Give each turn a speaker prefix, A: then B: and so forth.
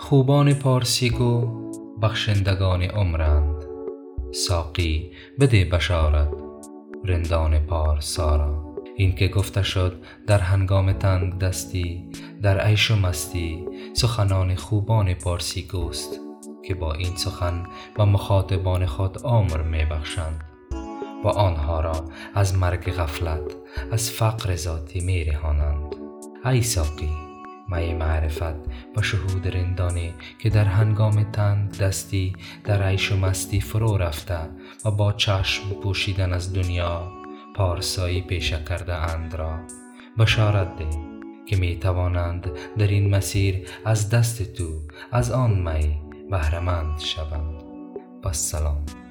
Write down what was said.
A: خوبان پارسی گو بخشندگان عمرند. ساقی بده بشارت رندان پارسا را این که گفته شد در هنگام تنگ دستی در عیش و مستی سخنان خوبان پارسی گوست که با این سخن و مخاطبان خود عمر می بخشند. و آنها را از مرگ غفلت از فقر ذاتی می رهانند. ای ساقی می معرفت و شهود رندانی که در هنگام تنگ دستی در عیش و مستی فرو رفته و با چشم پوشیدن از دنیا پارسایی پیشه کرده اند را. بشارت ده که می توانند در این مسیر از دست تو از آن می بهرمند شوند. پس سلام.